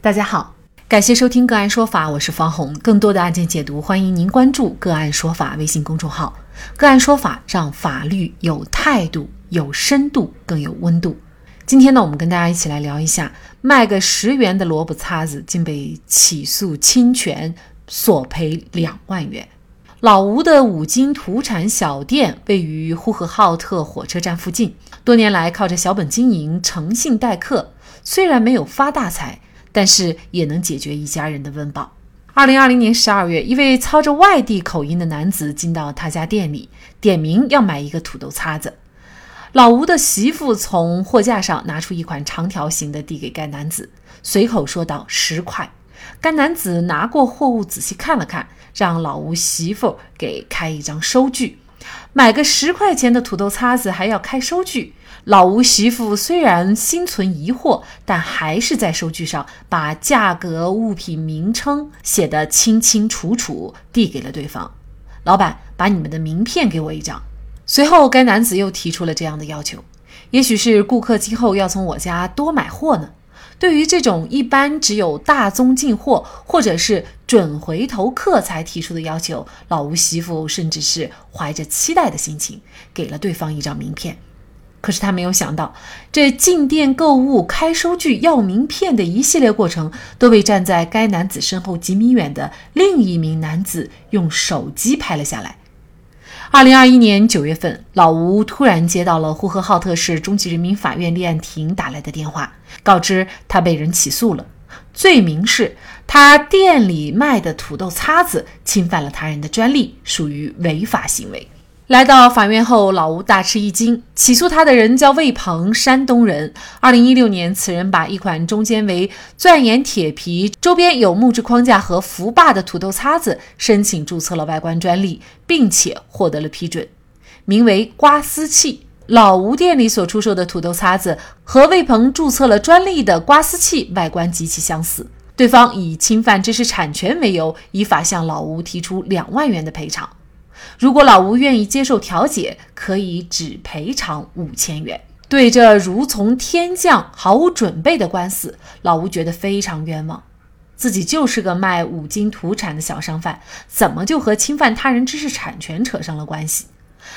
大家好，感谢收听个案说法，我是方红。更多的案件解读，欢迎您关注个案说法微信公众号。个案说法让法律有态度、有深度、更有温度。今天呢，我们跟大家一起来聊一下，卖个十元的萝卜擦子竟被起诉侵权，索赔两万元。老吴的五金土产小店位于呼和浩特火车站附近，多年来靠着小本经营，诚信待客。虽然没有发大财，但是也能解决一家人的温饱。二零二零年十二月，一位操着外地口音的男子进到他家店里，点名要买一个土豆擦子。老吴的媳妇从货架上拿出一款长条形的，递给该男子，随口说道：“十块。”该男子拿过货物，仔细看了看，让老吴媳妇给开一张收据。买个十块钱的土豆擦子还要开收据？老吴媳妇虽然心存疑惑，但还是在收据上把价格、物品名称写得清清楚楚，递给了对方。老板，把你们的名片给我一张。随后，该男子又提出了这样的要求：也许是顾客今后要从我家多买货呢。对于这种一般只有大宗进货或者是准回头客才提出的要求，老吴媳妇甚至是怀着期待的心情给了对方一张名片。可是他没有想到，这进店购物、开收据、要名片的一系列过程，都被站在该男子身后几米远的另一名男子用手机拍了下来。二零二一年九月份，老吴突然接到了呼和浩特市中级人民法院立案庭打来的电话，告知他被人起诉了，罪名是他店里卖的土豆擦子侵犯了他人的专利，属于违法行为。来到法院后，老吴大吃一惊。起诉他的人叫魏鹏，山东人。二零一六年，此人把一款中间为钻眼铁皮、周边有木质框架和扶把的土豆擦子申请注册了外观专利，并且获得了批准，名为“刮丝器”。老吴店里所出售的土豆擦子和魏鹏注册了专利的刮丝器外观极其相似。对方以侵犯知识产权为由，依法向老吴提出两万元的赔偿。如果老吴愿意接受调解，可以只赔偿五千元。对这如从天降、毫无准备的官司，老吴觉得非常冤枉。自己就是个卖五金土产的小商贩，怎么就和侵犯他人知识产权扯上了关系？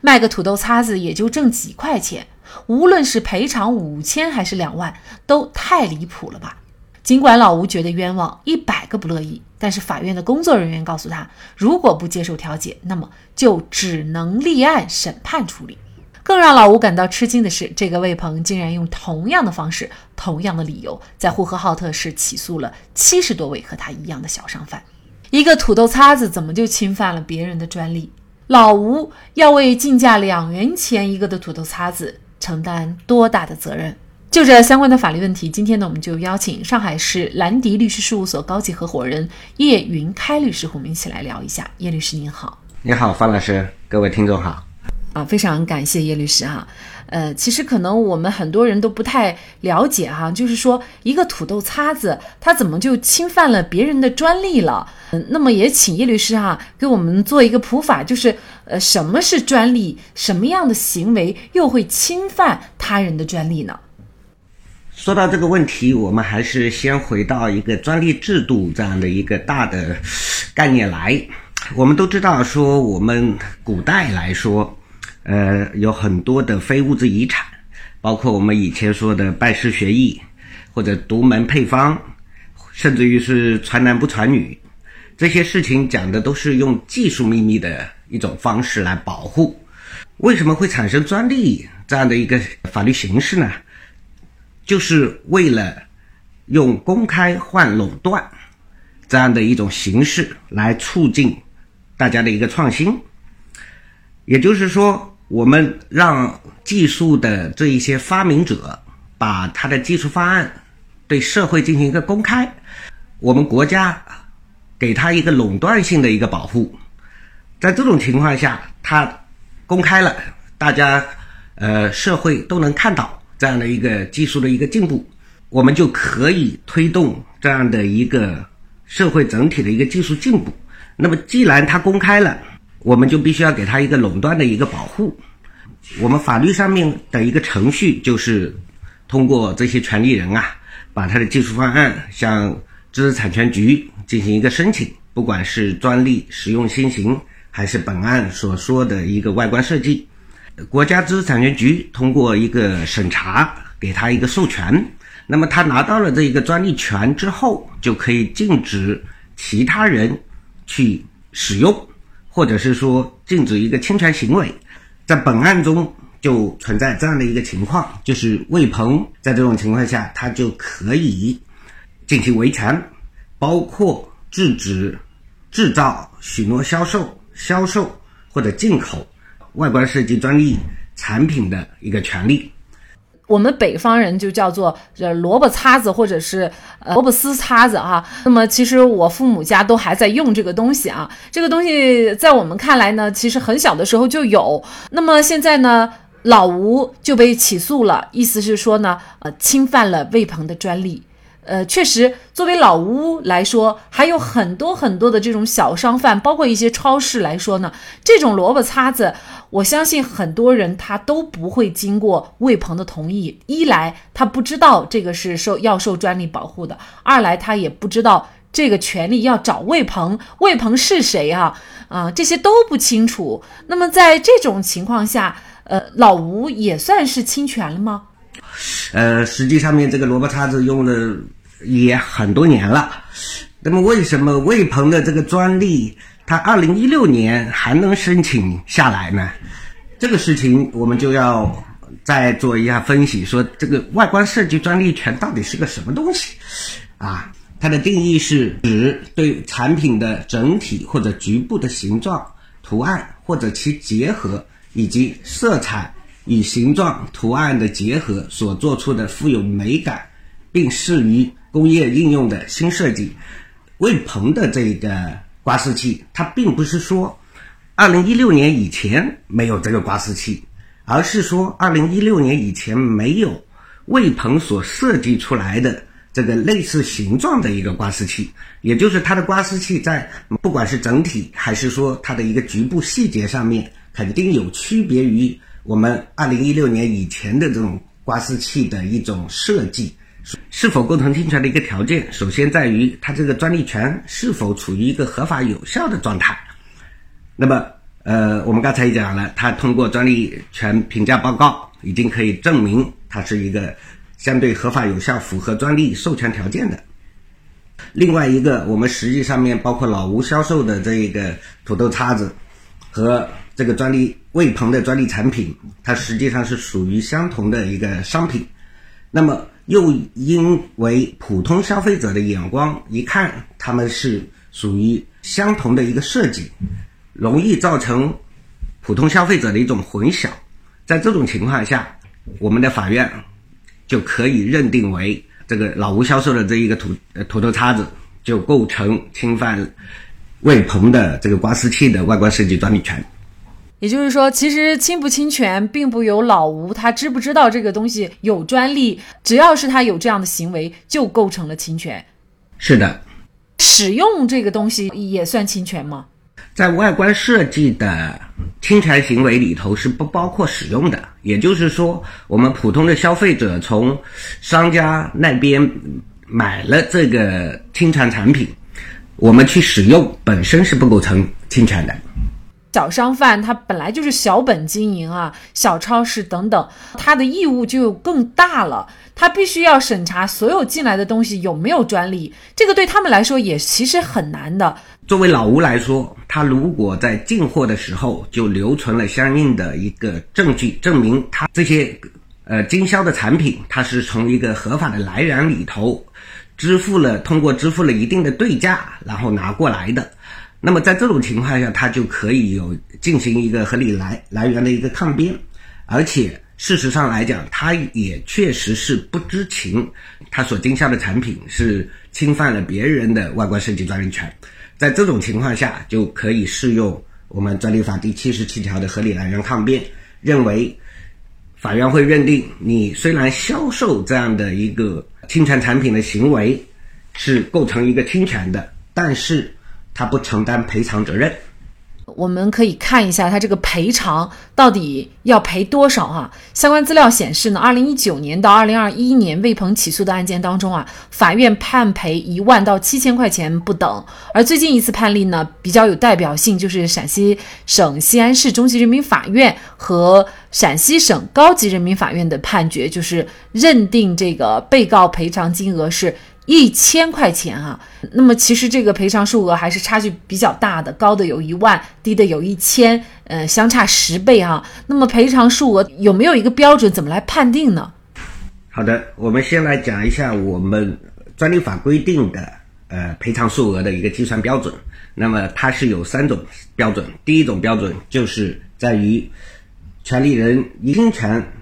卖个土豆擦子也就挣几块钱，无论是赔偿五千还是两万，都太离谱了吧？尽管老吴觉得冤枉，一百个不乐意，但是法院的工作人员告诉他，如果不接受调解，那么就只能立案审判处理。更让老吴感到吃惊的是，这个魏鹏竟然用同样的方式、同样的理由，在呼和浩特市起诉了七十多位和他一样的小商贩。一个土豆擦子怎么就侵犯了别人的专利？老吴要为进价两元钱一个的土豆擦子承担多大的责任？就这相关的法律问题，今天呢，我们就邀请上海市兰迪律师事务所高级合伙人叶云开律师和我们一起来聊一下。叶律师您好，你好，方老师，各位听众好。啊，非常感谢叶律师哈。呃，其实可能我们很多人都不太了解哈，就是说一个土豆擦子，它怎么就侵犯了别人的专利了？嗯，那么也请叶律师哈给我们做一个普法，就是呃，什么是专利？什么样的行为又会侵犯他人的专利呢？说到这个问题，我们还是先回到一个专利制度这样的一个大的概念来。我们都知道，说我们古代来说，呃，有很多的非物质遗产，包括我们以前说的拜师学艺，或者独门配方，甚至于是传男不传女，这些事情讲的都是用技术秘密的一种方式来保护。为什么会产生专利这样的一个法律形式呢？就是为了用公开换垄断这样的一种形式来促进大家的一个创新，也就是说，我们让技术的这一些发明者把他的技术方案对社会进行一个公开，我们国家给他一个垄断性的一个保护，在这种情况下，他公开了，大家呃社会都能看到。这样的一个技术的一个进步，我们就可以推动这样的一个社会整体的一个技术进步。那么，既然它公开了，我们就必须要给它一个垄断的一个保护。我们法律上面的一个程序就是通过这些权利人啊，把他的技术方案向知识产权局进行一个申请，不管是专利使用新型，还是本案所说的一个外观设计，国家知识产权局通过一个审查，给他一个授权。那么他拿到了这一个专利权之后，就可以禁止其他人去使用，或者是说禁止一个侵权行为。在本案中就存在这样的一个情况，就是魏鹏在这种情况下，他就可以进行维权，包括制止制造、许诺销售、销售或者进口外观设计专利产品的一个权利。我们北方人就叫做呃萝卜擦子或者是呃萝卜丝擦子哈。那么其实我父母家都还在用这个东西啊。这个东西在我们看来呢，其实很小的时候就有。那么现在呢，老吴就被起诉了，意思是说呢，呃，侵犯了魏鹏的专利。呃，确实，作为老屋来说，还有很多很多的这种小商贩，包括一些超市来说呢，这种萝卜擦子，我相信很多人他都不会经过魏鹏的同意。一来他不知道这个是受要受专利保护的，二来他也不知道这个权利要找魏鹏，魏鹏是谁啊？啊，这些都不清楚。那么在这种情况下，呃，老吴也算是侵权了吗？呃，实际上面这个萝卜叉子用了也很多年了，那么为什么魏鹏的这个专利，他二零一六年还能申请下来呢？这个事情我们就要再做一下分析，说这个外观设计专利权到底是个什么东西？啊，它的定义是指对产品的整体或者局部的形状、图案或者其结合以及色彩。与形状、图案的结合所做出的富有美感，并适于工业应用的新设计。魏鹏的这个刮丝器，它并不是说二零一六年以前没有这个刮丝器，而是说二零一六年以前没有魏鹏所设计出来的这个类似形状的一个刮丝器，也就是它的刮丝器在不管是整体还是说它的一个局部细节上面，肯定有区别于。我们二零一六年以前的这种刮丝器的一种设计，是否构成侵权的一个条件，首先在于它这个专利权是否处于一个合法有效的状态。那么，呃，我们刚才也讲了，它通过专利权评价报告已经可以证明它是一个相对合法有效、符合专利授权条件的。另外一个，我们实际上面包括老吴销售的这一个土豆叉子和。这个专利魏鹏的专利产品，它实际上是属于相同的一个商品，那么又因为普通消费者的眼光一看，他们是属于相同的一个设计，容易造成普通消费者的一种混淆。在这种情况下，我们的法院就可以认定为这个老吴销售的这一个土呃土豆叉子就构成侵犯魏鹏的这个刮丝器的外观设计专利权。也就是说，其实侵不侵权，并不由老吴他知不知道这个东西有专利，只要是他有这样的行为，就构成了侵权。是的，使用这个东西也算侵权吗？在外观设计的侵权行为里头是不包括使用的。也就是说，我们普通的消费者从商家那边买了这个侵权产品，我们去使用本身是不构成侵权的。小商贩他本来就是小本经营啊，小超市等等，他的义务就更大了。他必须要审查所有进来的东西有没有专利，这个对他们来说也其实很难的。作为老吴来说，他如果在进货的时候就留存了相应的一个证据，证明他这些呃经销的产品，他是从一个合法的来源里头支付了，通过支付了一定的对价，然后拿过来的。那么在这种情况下，他就可以有进行一个合理来来源的一个抗辩，而且事实上来讲，他也确实是不知情，他所经销的产品是侵犯了别人的外观设计专利权，在这种情况下，就可以适用我们专利法第七十七条的合理来源抗辩，认为法院会认定你虽然销售这样的一个侵权产品的行为是构成一个侵权的，但是。他不承担赔偿责任，我们可以看一下他这个赔偿到底要赔多少哈？相关资料显示呢，二零一九年到二零二一年魏鹏起诉的案件当中啊，法院判赔一万到七千块钱不等。而最近一次判例呢，比较有代表性，就是陕西省西安市中级人民法院和陕西省高级人民法院的判决，就是认定这个被告赔偿金额是。一千块钱啊，那么其实这个赔偿数额还是差距比较大的，高的有一万，低的有一千，呃，相差十倍啊。那么赔偿数额有没有一个标准，怎么来判定呢？好的，我们先来讲一下我们专利法规定的呃赔偿数额的一个计算标准。那么它是有三种标准，第一种标准就是在于权利人侵权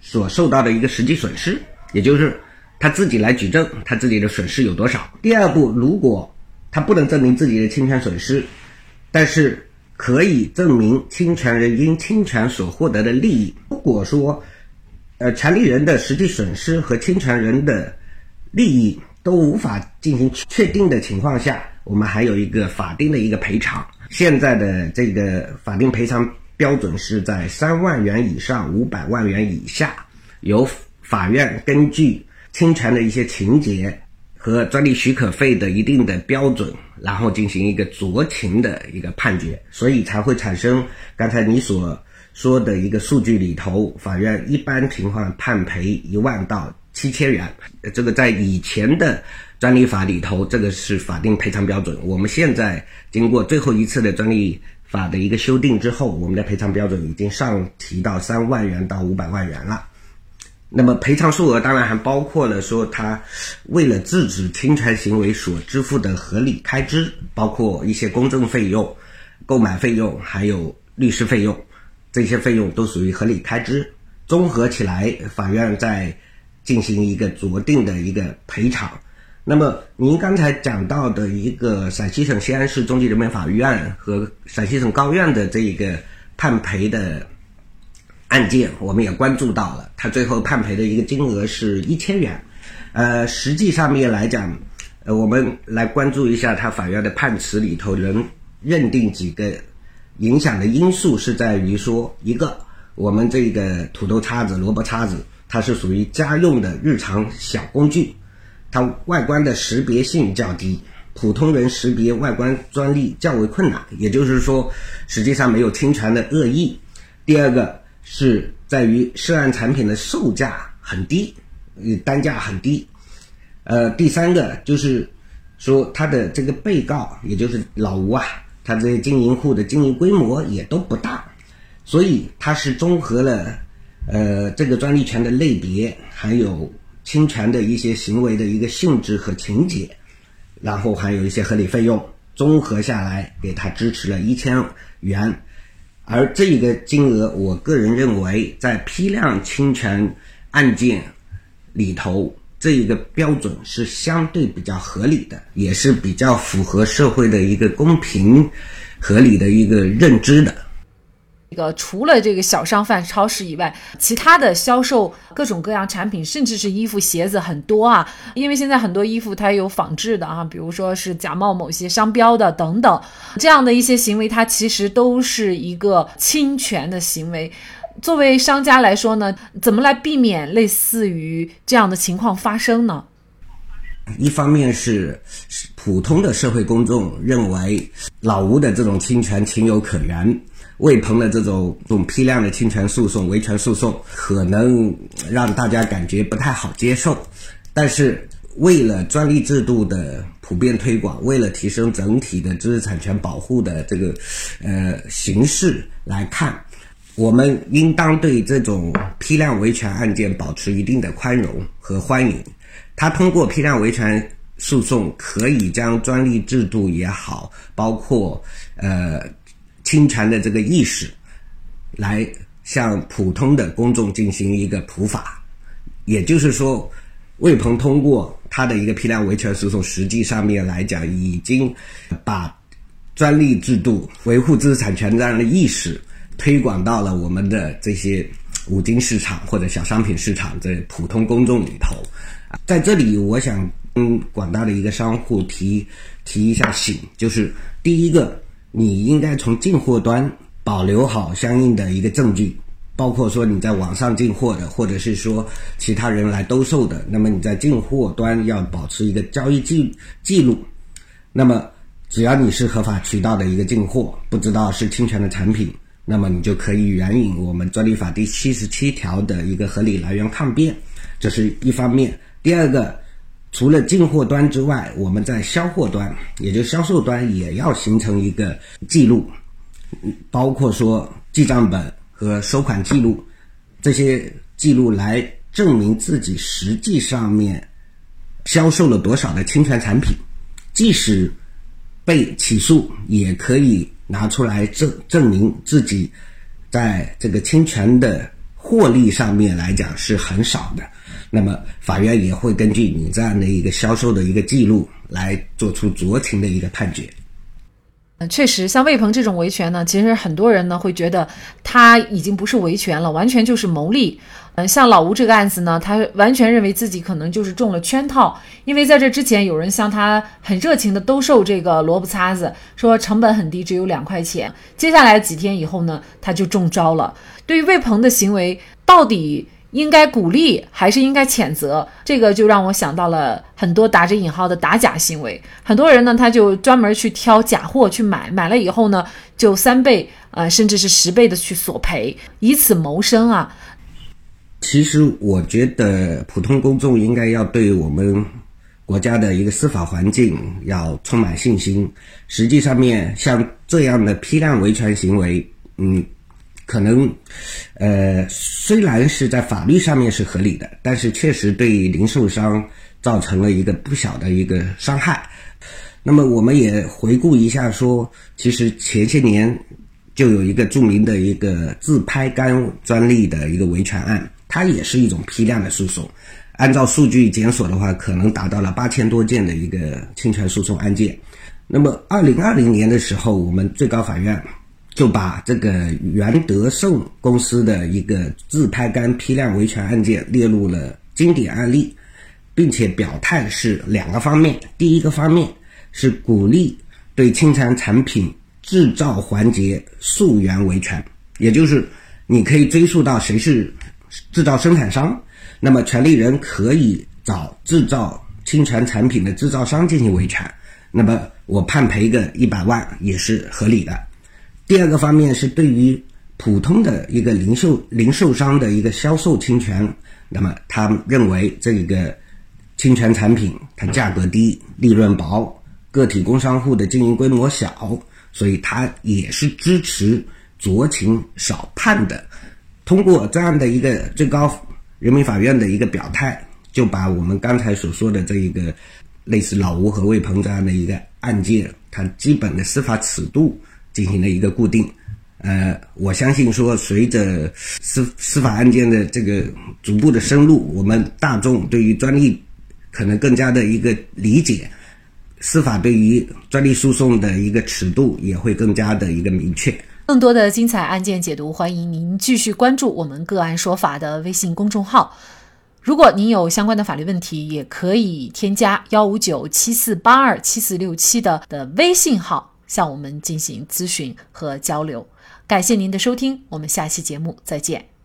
所受到的一个实际损失，也就是。他自己来举证，他自己的损失有多少？第二步，如果他不能证明自己的侵权损失，但是可以证明侵权人因侵权所获得的利益。如果说，呃，权利人的实际损失和侵权人的利益都无法进行确定的情况下，我们还有一个法定的一个赔偿。现在的这个法定赔偿标准是在三万元以上五百万元以下，由法院根据。侵权的一些情节和专利许可费的一定的标准，然后进行一个酌情的一个判决，所以才会产生刚才你所说的一个数据里头，法院一般情况判赔一万到七千元。这个在以前的专利法里头，这个是法定赔偿标准。我们现在经过最后一次的专利法的一个修订之后，我们的赔偿标准已经上提到三万元到五百万元了。那么赔偿数额当然还包括了说他为了制止侵权行为所支付的合理开支，包括一些公证费用、购买费用，还有律师费用，这些费用都属于合理开支。综合起来，法院在进行一个酌定的一个赔偿。那么您刚才讲到的一个陕西省西安市中级人民法院和陕西省高院的这一个判赔的。案件我们也关注到了，他最后判赔的一个金额是一千元，呃，实际上面来讲，呃，我们来关注一下他法院的判词里头能认定几个影响的因素，是在于说，一个我们这个土豆叉子、萝卜叉子，它是属于家用的日常小工具，它外观的识别性较低，普通人识别外观专利较为困难，也就是说，实际上没有侵权的恶意。第二个。是在于涉案产品的售价很低，单价很低。呃，第三个就是说他的这个被告，也就是老吴啊，他这些经营户的经营规模也都不大，所以他是综合了呃这个专利权的类别，还有侵权的一些行为的一个性质和情节，然后还有一些合理费用，综合下来给他支持了一千元。而这一个金额，我个人认为，在批量侵权案件里头，这一个标准是相对比较合理的，也是比较符合社会的一个公平、合理的一个认知的。这个除了这个小商贩、超市以外，其他的销售各种各样产品，甚至是衣服、鞋子很多啊。因为现在很多衣服它有仿制的啊，比如说是假冒某些商标的等等，这样的一些行为，它其实都是一个侵权的行为。作为商家来说呢，怎么来避免类似于这样的情况发生呢？一方面是普通的社会公众认为老吴的这种侵权情有可原。魏鹏的这种这种批量的侵权诉讼、维权诉讼，可能让大家感觉不太好接受。但是，为了专利制度的普遍推广，为了提升整体的知识产权保护的这个呃形式来看，我们应当对这种批量维权案件保持一定的宽容和欢迎。他通过批量维权诉讼，可以将专利制度也好，包括呃。侵权的这个意识，来向普通的公众进行一个普法，也就是说，魏鹏通过他的一个批量维权诉讼，实际上面来讲，已经把专利制度维护知识产权这样的意识推广到了我们的这些五金市场或者小商品市场的普通公众里头。在这里，我想跟广大的一个商户提提一下醒，就是第一个。你应该从进货端保留好相应的一个证据，包括说你在网上进货的，或者是说其他人来兜售的，那么你在进货端要保持一个交易记记录。那么只要你是合法渠道的一个进货，不知道是侵权的产品，那么你就可以援引我们专利法第七十七条的一个合理来源抗辩，这是一方面。第二个。除了进货端之外，我们在销货端，也就销售端，也要形成一个记录，包括说记账本和收款记录，这些记录来证明自己实际上面销售了多少的侵权产品，即使被起诉，也可以拿出来证证明自己在这个侵权的获利上面来讲是很少的。那么，法院也会根据你这样的一个销售的一个记录来做出酌情的一个判决。嗯，确实，像魏鹏这种维权呢，其实很多人呢会觉得他已经不是维权了，完全就是牟利。嗯，像老吴这个案子呢，他完全认为自己可能就是中了圈套，因为在这之前有人向他很热情的兜售这个萝卜擦子，说成本很低，只有两块钱。接下来几天以后呢，他就中招了。对于魏鹏的行为，到底？应该鼓励还是应该谴责？这个就让我想到了很多打着引号的打假行为。很多人呢，他就专门去挑假货去买，买了以后呢，就三倍呃，甚至是十倍的去索赔，以此谋生啊。其实我觉得普通公众应该要对我们国家的一个司法环境要充满信心。实际上面像这样的批量维权行为，嗯。可能，呃，虽然是在法律上面是合理的，但是确实对零售商造成了一个不小的一个伤害。那么，我们也回顾一下，说其实前些年就有一个著名的一个自拍杆专利的一个维权案，它也是一种批量的诉讼。按照数据检索的话，可能达到了八千多件的一个侵权诉讼案件。那么，二零二零年的时候，我们最高法院。就把这个元德胜公司的一个自拍杆批量维权案件列入了经典案例，并且表态是两个方面。第一个方面是鼓励对侵权产品制造环节溯源维权，也就是你可以追溯到谁是制造生产商，那么权利人可以找制造侵权产品的制造商进行维权，那么我判赔个一百万也是合理的。第二个方面是对于普通的一个零售零售商的一个销售侵权，那么他认为这一个侵权产品它价格低、利润薄，个体工商户的经营规模小，所以他也是支持酌情少判的。通过这样的一个最高人民法院的一个表态，就把我们刚才所说的这一个类似老吴和魏鹏这样的一个案件，它基本的司法尺度。进行了一个固定，呃，我相信说，随着司司法案件的这个逐步的深入，我们大众对于专利可能更加的一个理解，司法对于专利诉讼的一个尺度也会更加的一个明确。更多的精彩案件解读，欢迎您继续关注我们个案说法的微信公众号。如果您有相关的法律问题，也可以添加幺五九七四八二七四六七的的微信号。向我们进行咨询和交流，感谢您的收听，我们下期节目再见。